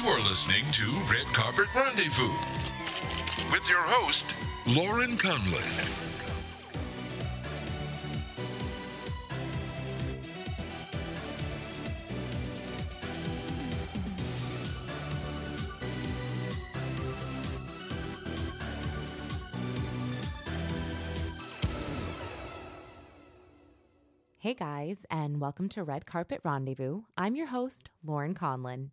You are listening to Red Carpet Rendezvous with your host, Lauren Conlon. Hey guys, and welcome to Red Carpet Rendezvous. I'm your host, Lauren Conlon.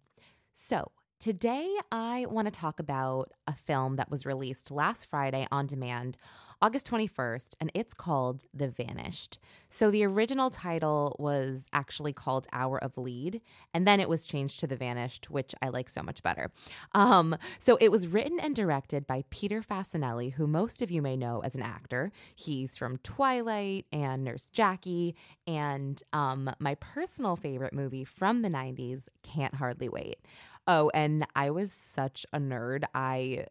So, today I want to talk about a film that was released last Friday on demand August 21st, and it's called The Vanished. So the original title was actually called Hour of Lead, and then it was changed to The Vanished, which I like so much better. Um, so it was written and directed by Peter Facinelli, who most of you may know as an actor. He's from Twilight and Nurse Jackie, and um, my personal favorite movie from the 90s, Can't Hardly Wait. Oh, and I was such a nerd. I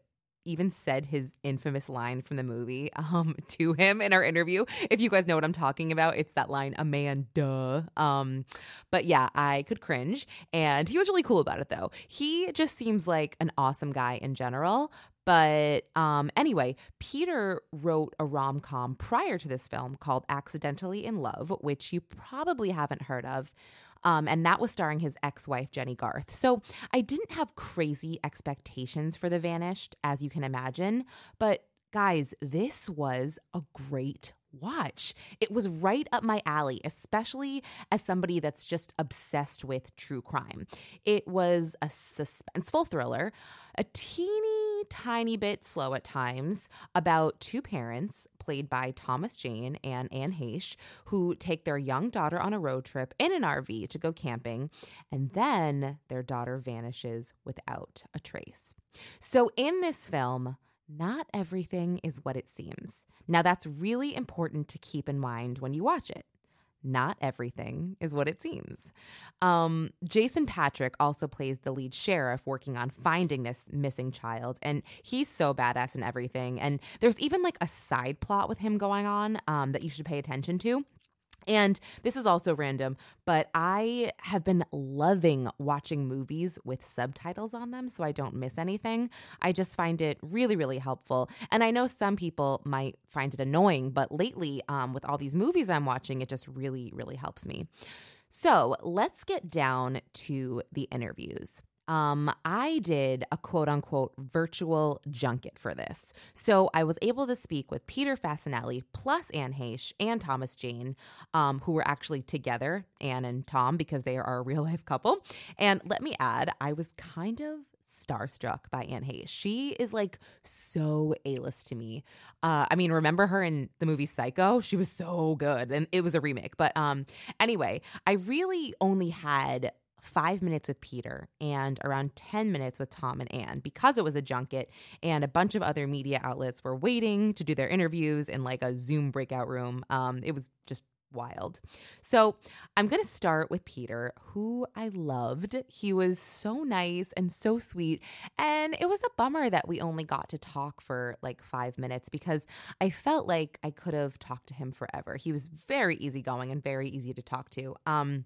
even said his infamous line from the movie um, to him in our interview. If you guys know what I'm talking about, it's that line, Amanda. Um, but yeah, I could cringe. And he was really cool about it, though. He just seems like an awesome guy in general. But um, anyway, Peter wrote a rom com prior to this film called Accidentally in Love, which you probably haven't heard of. Um, and that was starring his ex wife, Jennie Garth. So I didn't have crazy expectations for The Vanished, as you can imagine. But guys, this was a great watch. It was right up my alley, especially as somebody that's just obsessed with true crime. It was a suspenseful thriller, a teeny tiny bit slow at times about two parents, played by Thomas Jane and Anne Heche, who take their young daughter on a road trip in an RV to go camping, and then their daughter vanishes without a trace. So, in this film, not everything is what it seems. Now, that's really important to keep in mind when you watch it not everything is what it seems. Um, Jason Patric also plays the lead sheriff working on finding this missing child, and he's so badass in everything. And there's even like a side plot with him going on um, that you should pay attention to. And this is also random, but I have been loving watching movies with subtitles on them so I don't miss anything. I just find it really, really helpful. And I know some people might find it annoying, but lately, um, with all these movies I'm watching, it just really, really helps me. So let's get down to the interviews um, I did a quote unquote virtual junket for this. So I was able to speak with Peter Facinelli plus Anne Heche and Thomas Jane, um, who were actually together, Anne and Tom, because they are a real life couple. And let me add, I was kind of starstruck by Anne Heche. She is like so A-list to me. Uh, I mean, remember her in the movie Psycho? She was so good, and it was a remake. But um, anyway, I really only had five minutes with Peter and around 10 minutes with Tom and Anne because it was a junket and a bunch of other media outlets were waiting to do their interviews in like a Zoom breakout room. Um, it was just wild. So I'm going to start with Peter, who I loved. He was so nice and so sweet. And it was a bummer that we only got to talk for like five minutes because I felt like I could have talked to him forever. He was very easygoing and very easy to talk to. Um,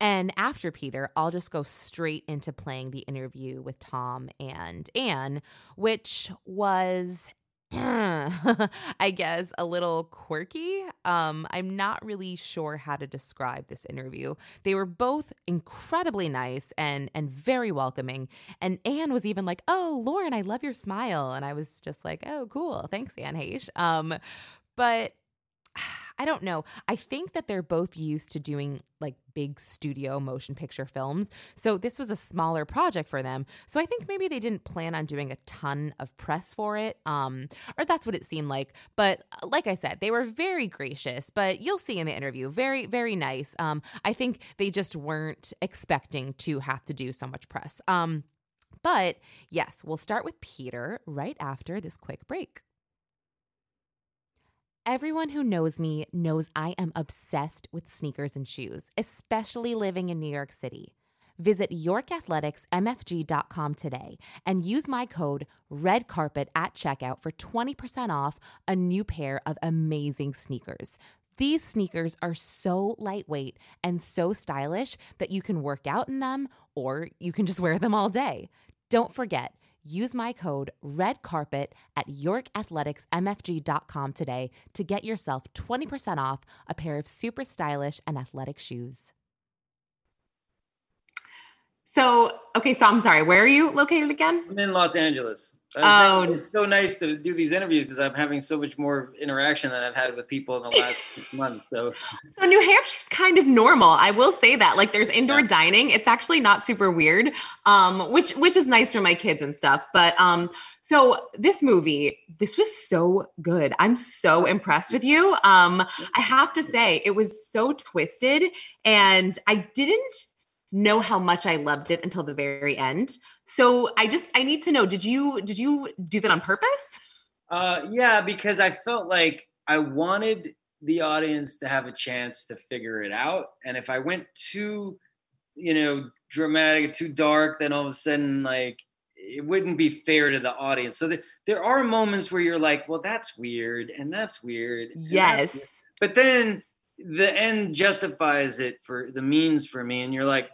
and after Peter, I'll just go straight into playing the interview with Tom and Anne, which was I guess a little quirky. Um, I'm not really sure how to describe this interview. They were both incredibly nice and and very welcoming. And Anne was even like, "Oh, Lauren, I love your smile," and I was just like, "Oh, cool, thanks, Anne Heche." Um, but I don't know. I think that they're both used to doing like big studio motion picture films. So this was a smaller project for them. So I think maybe they didn't plan on doing a ton of press for it. Um or that's what it seemed like. But uh, like I said, they were very gracious, but you'll see in the interview, very very nice. Um I think they just weren't expecting to have to do so much press. Um But yes, we'll start with Peter right after this quick break. Everyone who knows me knows I am obsessed with sneakers and shoes, especially living in New York City. Visit YorkAthleticsMFG.com today and use my code REDCARPET at checkout for 20% off a new pair of amazing sneakers. These sneakers are so lightweight and so stylish that you can work out in them or you can just wear them all day. Don't forget, use my code REDCARPET at YorkAthleticsMFG.com today to get yourself 20% off a pair of super stylish and athletic shoes. So, okay, so I'm sorry. Where are you located again? I'm in Los Angeles. Oh. it's so nice to do these interviews because I'm having so much more interaction than I've had with people in the last six months. So, So New Hampshire's kind of normal. I will say that. Like there's indoor Yeah. dining. It's actually not super weird. Um, which which is nice for my kids and stuff. But um, so this movie, this was so good. I'm so impressed with you. Um, I have to say, it was so twisted, and I didn't know how much I loved it until the very end. So I just I need to know, did you did you do that on purpose? uh, yeah, because I felt like I wanted the audience to have a chance to figure it out. And if I went too, you know, dramatic, too dark, then all of a sudden, like, it wouldn't be fair to the audience. So th- there are moments where you're like, well, that's weird, and that's weird. and that's Yes. weird. but then the end justifies it for the means for me and you're like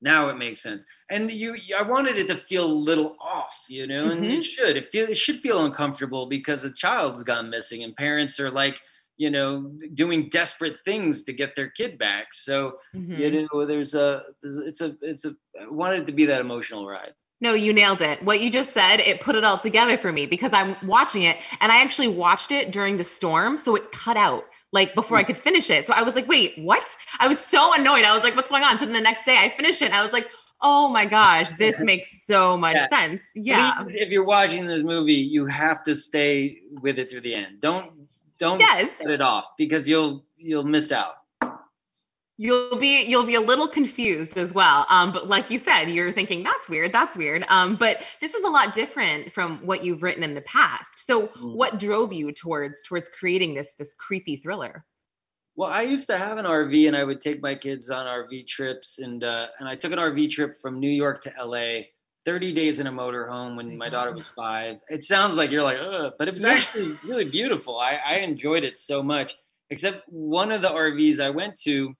now it makes sense and you i wanted it to feel a little off you know and Mhm. it should it feel it should feel uncomfortable because a child's gone missing and parents are like you know doing desperate things to get their kid back so Mhm. you know there's a it's a it's a I wanted it to be that emotional ride No, you nailed it. What you just said, it put it all together for me because I'm watching it and I actually watched it during the storm. So it cut out like before I Mm. could finish it. So I was like, wait, what? I was so annoyed. I was like, what's going on? So then the next day I finished it I was like, oh my gosh, this makes so much Yeah. sense. Yeah. Please, if you're watching this movie you have to stay with it through the end don't don't Yes. cut it off because you'll you'll miss out You'll be you'll be a little confused as well. Um, but like you said, you're thinking that's weird, that's weird. Um, but this is a lot different from what you've written in the past. So Mm. what drove you towards towards creating this this creepy thriller? Well, I used to have an RV, and I would take my kids on RV trips, and uh, and I took an RV trip from New York to LA, thirty days in a motorhome when my daughter was five. It sounds like you're like, Ugh, but it was actually really beautiful. I, I enjoyed it so much. Except one of the RVs I went to,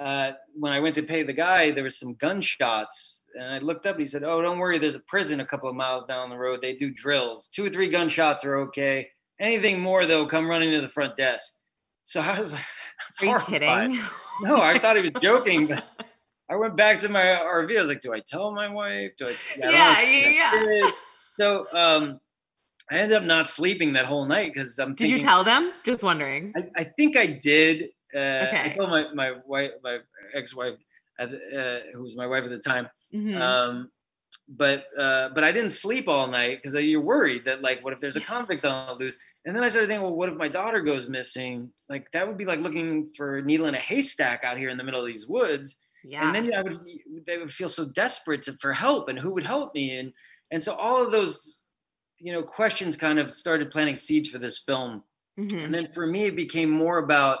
uh, when I went to pay the guy, there was some gunshots, and I looked up. and He said, "Oh, don't worry, there's a prison a couple of miles down the road. They do drills. Two or three gunshots are okay. Anything more, though, come running to the front desk." So I was, I was Are you kidding? No, I thought he was joking, but I went back to my RV. I was like, do I tell my wife? Do I? I Yeah, yeah, yeah. So um, I ended up not sleeping that whole night because I'm. Did you tell them? Just wondering. I, I think I did. Uh, I told my my wife, my ex-wife, uh, who was my wife at the time. Mhm. Um, but uh, but I didn't sleep all night because you're worried that like, what if there's a convict on the loose? And then I started thinking, well, what if my daughter goes missing? Like that would be like looking for a needle in a haystack out here in the middle of these woods. yeah. And then I would they would feel so desperate to, for help and who would help me and and so all of those you know questions kind of started planting seeds for this film. Mhm. And then for me, it became more about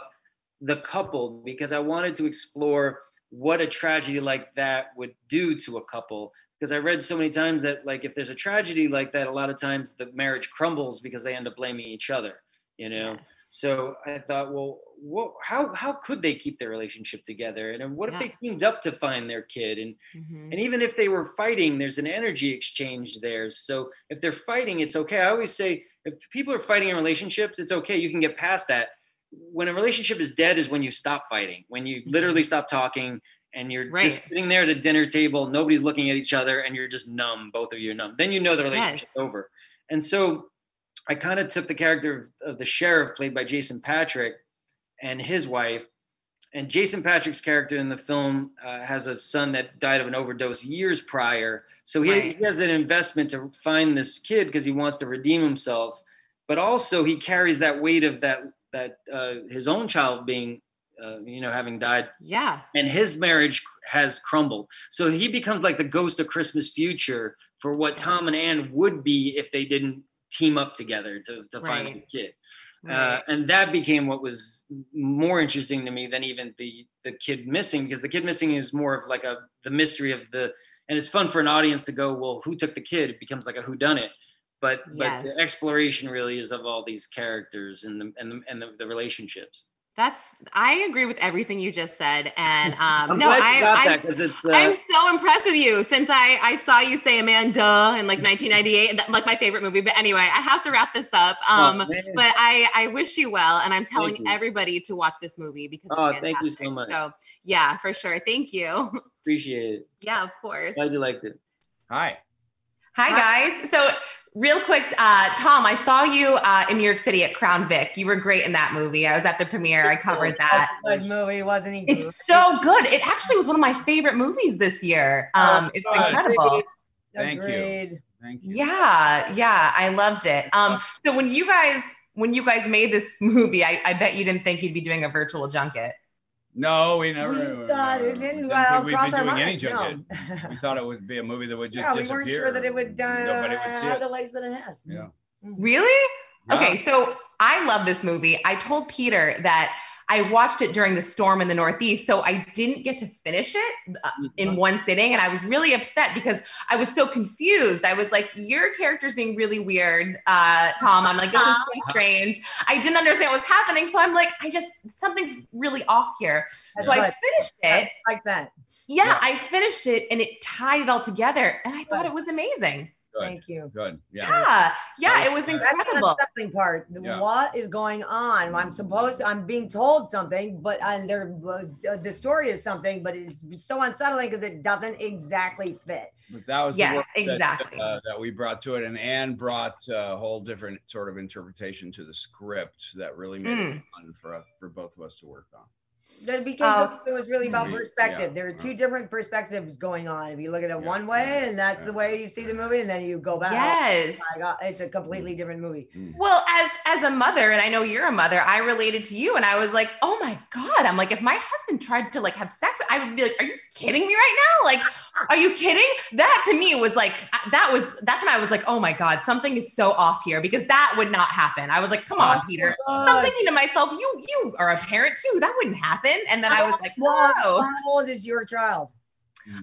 the couple because I wanted to explore what a tragedy like that would do to a couple. Because I read so many times that, like, if there's a tragedy like that, a lot of times the marriage crumbles because they end up blaming each other, you know? Yes. So I thought, well, what, how, how could they keep their relationship together? And then what if they teamed up to find their kid? And Mhm. and even if they were fighting, there's an energy exchange there. So if they're fighting, it's okay. I always say if people are fighting in relationships, it's okay. You can get past that. When a relationship is dead is when you stop fighting, when you literally stop talking and you're Right. just sitting there at a dinner table, nobody's looking at each other, and you're just numb. Both of you are numb. Then you know the relationship's Yes. over. And so I kind of took the character of, of the sheriff played by Jason Patric and his wife and Jason Patric's character in the film uh, has a son that died of an overdose years prior. So he, Right. he has an investment to find this kid because he wants to redeem himself, but also he carries that weight of that that uh, his own child being uh, you know, having died, Yeah. and his marriage has crumbled. So he becomes like the ghost of Christmas future for what Tom and Anne would be if they didn't team up together to, to find the kid. Uh, and that became what was more interesting to me than even the the kid missing because the kid missing is more of like a the mystery of the and it's fun for an audience to go well who took the kid it becomes like a who done it but but the exploration really is of all these characters and the and the, and the, the relationships That's I agree with everything you just said, and um, I'm no, glad you I, got I'm, that 'cause it's uh, I'm so impressed with you since I I saw you say Amanda in like 1998, and that, like my favorite movie. But anyway, I have to wrap this up. oh, Um, man. but I I wish you well, and I'm telling everybody to watch this movie because Oh, thank you so much. So yeah, for sure. Thank you. appreciate it Yeah, of course. glad you liked it Hi. Hi guys. So real quick, uh, Tom, I saw you uh, in New York City at Crown Vic. You were great in that movie. I was at the premiere. I covered that. Good movie, wasn't he? It's so good. It actually was one of my favorite movies this year. Um, it's good. incredible. Thank you. Thank you. Yeah, yeah, I loved it. Um, so when you guys when you guys made this movie, I, I bet you didn't think you'd be doing a virtual junket. No, we never. We never- thought never- it didn't didn't uh, we'd cross be our doing any minds. no. We thought it would be a movie that would just yeah, we disappear. weren't sure that it would uh, Nobody would see have it. the legs that it has. Yeah. Really? Yeah. Okay, so I love this movie. I told Peter that I watched it during the storm in the Northeast, so I didn't get to finish it uh, in one sitting, and I was really upset because I was so confused. I was like, "Your character's being really weird, uh, Tom." I'm like, "This is so strange." I didn't understand what was happening, so I'm like, "I just something's really off here." So I finished it. like that. Yeah, Yeah. I finished it, and it tied it all together, and I thought it was amazing. Good. Thank you. Good. Yeah. Yeah, yeah, it was That's That's incredible. the part. Yeah. What is going on? I'm supposed, I'm being told something, but and there was uh, the story is something, but it's so unsettling because it doesn't exactly fit. But that was Yes, the work that, exactly. uh, that we brought to it, and Anne brought a whole different sort of interpretation to the script that really made Mm. it fun for us, for both of us to work on. That became Oh. Uh, it was really about Mhm. perspective. Yeah. There are two different perspectives going on. If you look at it Yeah. one way, and that's Yeah. the way you see the movie, and then you go back. Yes. Oh my God, it's a completely mm-hmm. different movie. Mm-hmm. Well, as as a mother, and I know you're a mother, I related to you, and I was like, "Oh my god!" I'm like, if my husband tried to like have sex, I would be like, "Are you kidding me right now? Like, are you kidding?" That to me was like, that was that's when I was like, "Oh my god, something is so off here," because that would not happen. I was like, "Come on, Peter." So I'm thinking to myself, "You you are a parent too. That wouldn't happen." And then I was like, whoa. "Oh." How old is your child?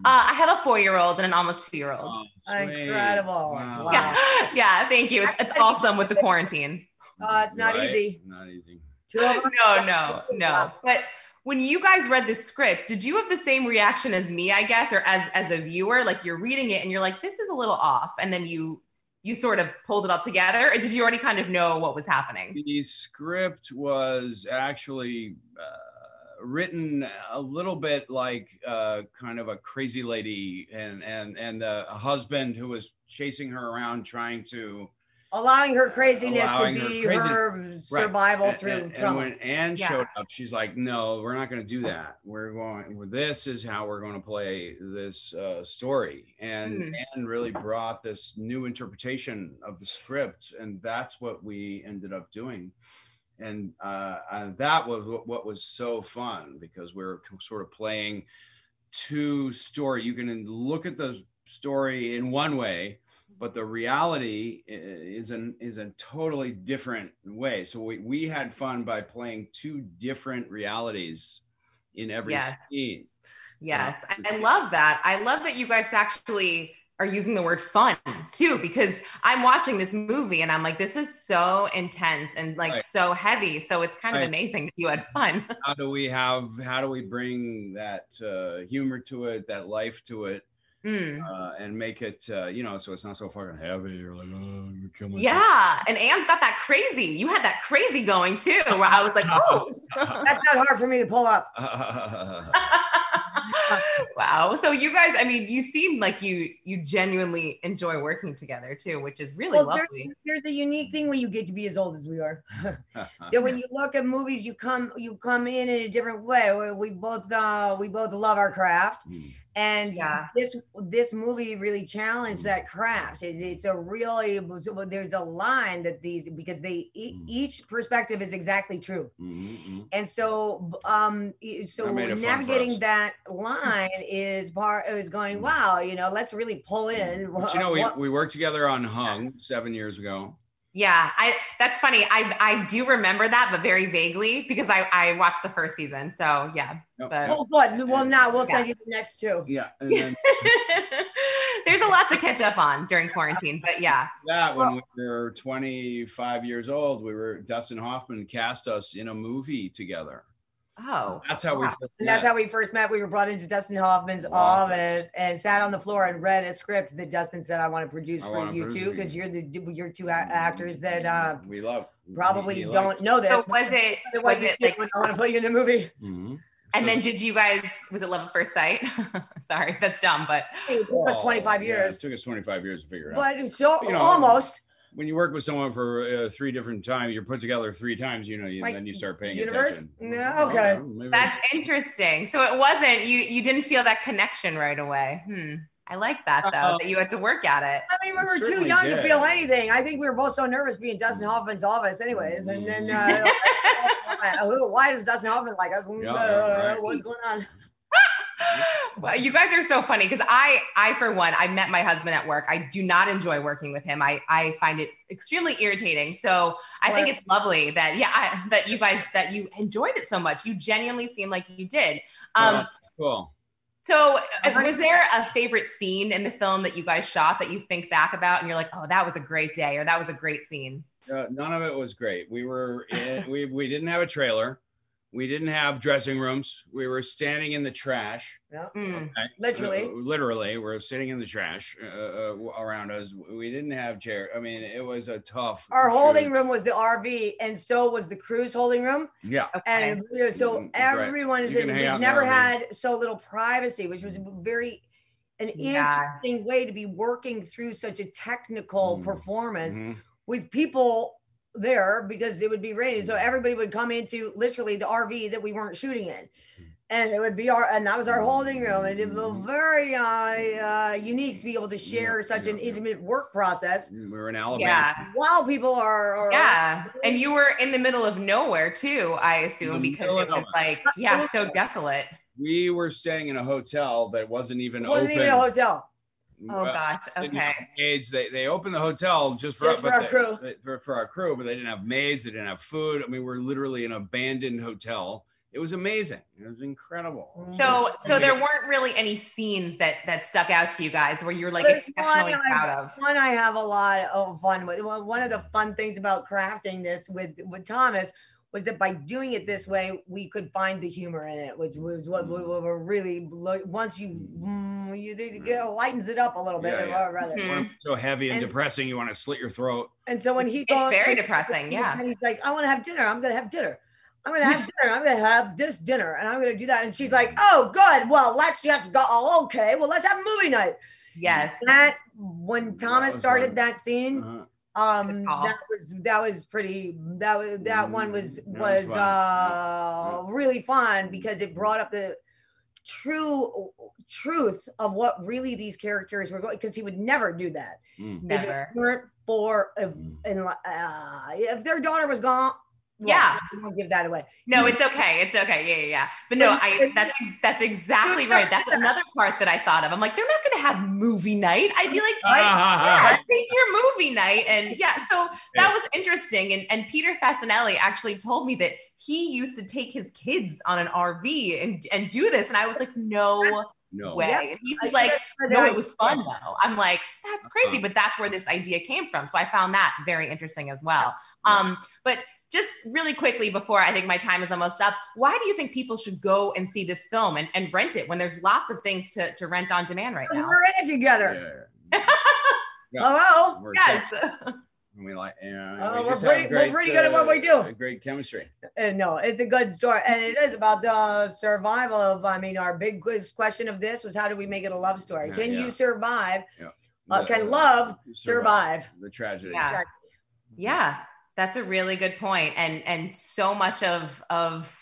Uh, I have a four year old and an almost two year old. Oh. Incredible. Wow. Wow. Yeah, yeah. Thank you. It's, it's awesome with the quarantine. Uh, it's not Right? easy. Not easy. Two of them. no, no, no. But when you guys read the script, did you have the same reaction as me, I guess, or as as a viewer? Like you're reading it and you're like, this is a little off, and then you you sort of pulled it all together, or did you already kind of know what was happening? The script was actually uh, written a little bit like uh, kind of a crazy lady and and and the husband who was chasing her around trying to Allowing her craziness Allowing to be crazy- her survival And- through and, and trauma. when Anne Yeah. showed up, she's like, "No, we're not going to do that. We're going. This is how we're going to play this uh, story." And Hmm. Anne really brought this new interpretation of the script, and that's what we ended up doing. And, uh, and that was what, what was so fun because we are sort of playing two story. You can look at the story in one way, but the reality is an is a totally different way. So we, we had fun by playing two different realities in every Yes. scene. Yes, I, I love that. I love that you guys actually are using the word fun too, because I'm watching this movie and I'm like, this is so intense and like Right. so heavy. So it's kind of amazing that you had fun. How do we have how do we bring that uh, humor to it, that life to it, Mm. uh, and make it uh, you know so it's not so fucking heavy. You're like, oh, I'm gonna kill myself. Yeah, and Anne's got that crazy. You had that crazy going too, where I was like, oh. That's not hard for me to pull up. wow. So you guys, I mean, you seem like you you genuinely enjoy working together too, which is really Well, lovely. There's, there's the unique thing when you get to be as old as we are. that when you look at movies, you come you come in in a different way. We- We both uh, we both love our craft, Mm. And Yeah. this this movie really challenged that craft. It, it's a really it was- there's a line that these because they e- Mm. each perspective is exactly true. Mhm, mhm. And so um so That made it fun for navigating that line is part is going wow, you know, let's really pull in But you know, we, we worked together on Hung seven years ago. Yeah, I that's funny. I I do remember that, but very vaguely because I I watched the first season. So yeah, Yep, But- yep. Oh, good. Well, now we'll Yeah. send you the next two. Yeah, and then there's a lot to catch up on during quarantine. But yeah, that when we were 25 years old, we were Dustin Hoffman cast us in a movie together. Oh, That's how we. Wow. first And that's met. how we first met. We were brought into Dustin Hoffman's Office. office and sat on the floor and read a script that Dustin said, "I want to produce I for you produce too, because you're the you're two a- actors that uh, we love. probably he don't liked. know this. so was it but was what it do like? when I want to put you in a movie. Mhm. And then did you guys? Was it love at first sight? Sorry, that's dumb, but It took us Oh, 25 yeah, years, it took us 25 years to figure it out. but it's so You know, almost when you work with someone for uh, three different times, you're put together three times. You know, you, Like then you start paying universe? attention. Yeah, okay. maybe- that's interesting. So it wasn't you. You didn't feel that connection right away. Hmm. I like that though. Uh, that you had to work at it. I mean, we We were too certainly young to feel anything. I think we were both so nervous being Dustin Hoffman's office, anyways. And then, uh, why does Dustin Hoffman like us? Yeah, Uh, right. What's going on? Well, you guys are so funny because I, I for one, I met my husband at work. I do not enjoy working with him. I, I find it extremely irritating. So I think it's lovely that yeah, I, that you guys that you enjoyed it so much. You genuinely seem like you did. Um, Well, cool. so uh, was there a favorite scene in the film that you guys shot that you think back about and you're like, oh, that was a great day or that was a great scene? Uh, none of it was great. We were in, we we didn't have a trailer. We didn't have dressing rooms. We were standing in the trash. Yeah. Mm. okay? Literally. Uh, literally, we're sitting in the trash uh, uh, around us. We didn't have chair. I mean, it was a tough. Our holding shoot. room was the RV, and so was the cruise holding room. Yeah. Okay. And you know, so Mm, that's right. everyone is in, we've out in never had so little privacy, which was very an Yeah. interesting way to be working through such a technical Mm. performance Mhm. with people there because it would be raining. Mm. So everybody would come into literally the RV that we weren't shooting in. And it would be our, and that was our holding room. And it was Mhm. very uh, uh, unique to be able to share Yeah, such an yeah, yeah. intimate work process We were in Alabama. Yeah. while people are, are Yeah. And you were in the middle of nowhere too, I assume, because it was like, yeah, so desolate. We were staying in a hotel that wasn't even It wasn't open. even a hotel. Oh Well, gosh. Okay. have maids. They they opened the hotel just for, Just for our they- crew. they- for, for our crew, but they didn't have maids. They didn't have food. I mean, we're literally an abandoned hotel. It was amazing. It was incredible. Mm. So so there weren't really any scenes that that stuck out to you guys where you were like There's exceptionally one I- of. one I have a lot of fun with. One of the fun things about crafting this with with Thomas was that by doing it this way, we could find the humor in it, which was what we Mm. were really lo- once you mm, you, you get, lightens it up a little bit, Yeah, yeah. or rather. Mhm. So heavy and, And- depressing, you want to slit your throat. And so when he It's goes, very and- depressing, yeah. And he's like, I want to have dinner. I'm gonna have dinner. I'm gonna have dinner. I'm gonna have this dinner, and I'm gonna do that. And she's like, Oh, good. Well, let's just go. Oh, okay. Well, let's have movie night. Yes. That when Thomas was started fun. that scene, Uh-huh. Um that was that was pretty that was that one was Mm, that was was fun. uh really fun because it brought up the true truth of what really these characters were going because he would never do that Mm. if Never. it weren't for if, Mm. and, uh, if their daughter was gone well, Yeah. I won't give that away No, it's okay. It's okay. Yeah, yeah, yeah. But no, I that's that's exactly right. That's another part that I thought of. I'm like, they're not gonna have movie night. I'd be like, uh-huh. yeah, take your movie night. And yeah, so that was interesting. And and Peter Facinelli actually told me that he used to take his kids on an RV and and do this. And I was like, no no. way. Yeah. And he I was like, heard no, it was fun though. I'm like, that's crazy, Uh-huh. but that's where this idea came from. So I found that very interesting as well. Yeah. Um, but just really quickly before I think my time is almost up, why do you think people should go and see this film and, and rent it when there's lots of things to, to rent on demand right now? we're in it together Yeah. Yeah. hello We're Yes. And we like, yeah. Oh, we we're just have pretty- we're pretty good at what we do. uh, Great chemistry. Uh, no, it's a good story, and it is about the survival of. I mean, our big quiz question of this was how do we make it a love story? Yeah, Can yeah. you survive? Uh, The- can love survive? the tragedy. Yeah. Yeah, that's a really good point. And and so much of of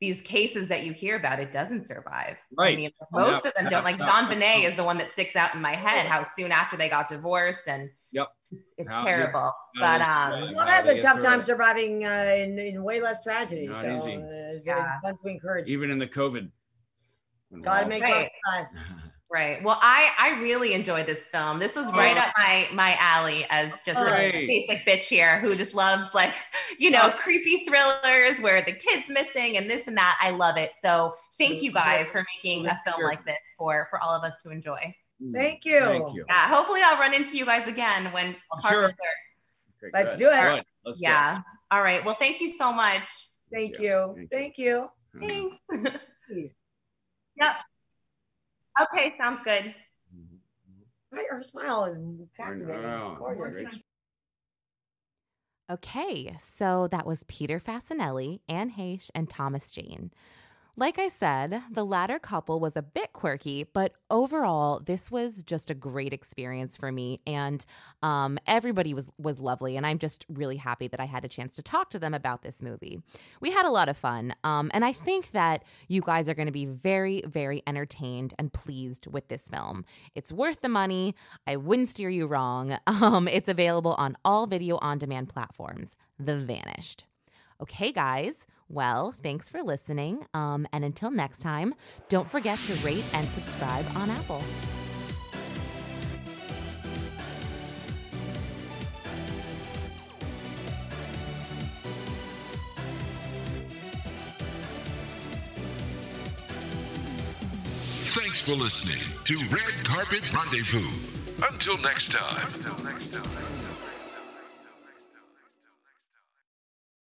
these cases that you hear about, it doesn't survive. Right. I mean, most of them don't. Like JonBenét is the one that sticks out in my head. How soon after they got divorced, and Yep. it's, it's How- terrible. yeah. But um, Yeah. One has a tough time surviving uh, in, in way less tragedy. Not so easy. uh, Yeah. fun to encourage. Even in the COVID. Gotta make Right. time. Right. Well, I I really enjoyed this film. This was right Oh. up my my alley as just a Great. basic bitch here who just loves like you know creepy thrillers where the kid's missing and this and that. I love it. So thank you guys for making a film like this for for all of us to enjoy. Mm. Thank you. Thank you. Yeah. Hopefully, I'll run into you guys again when I'm sure. there. Let's good. do it. Good. Let's do it. Yeah. All right. Well, thank you so much. Thank Yeah, you. thank you. Thank you. Thanks. Yep. Okay. Sounds good. Right, Her smile is captivating. know. Gorgeous. Okay, so that was Peter Facinelli, Anne Heche, and Thomas Jane. Like I said, the latter couple was a bit quirky, but overall, this was just a great experience for me, and um, everybody was was lovely. And I'm just really happy that I had a chance to talk to them about this movie. We had a lot of fun, um, and I think that you guys are going to be very, very entertained and pleased with this film. It's worth the money. I wouldn't steer you wrong. Um, it's available on all video on demand platforms. The Vanished. Okay, guys. Well, thanks for listening. Um, and until next time, don't forget to rate and subscribe on Apple. Thanks for listening to Red Carpet Rendezvous. Until next time.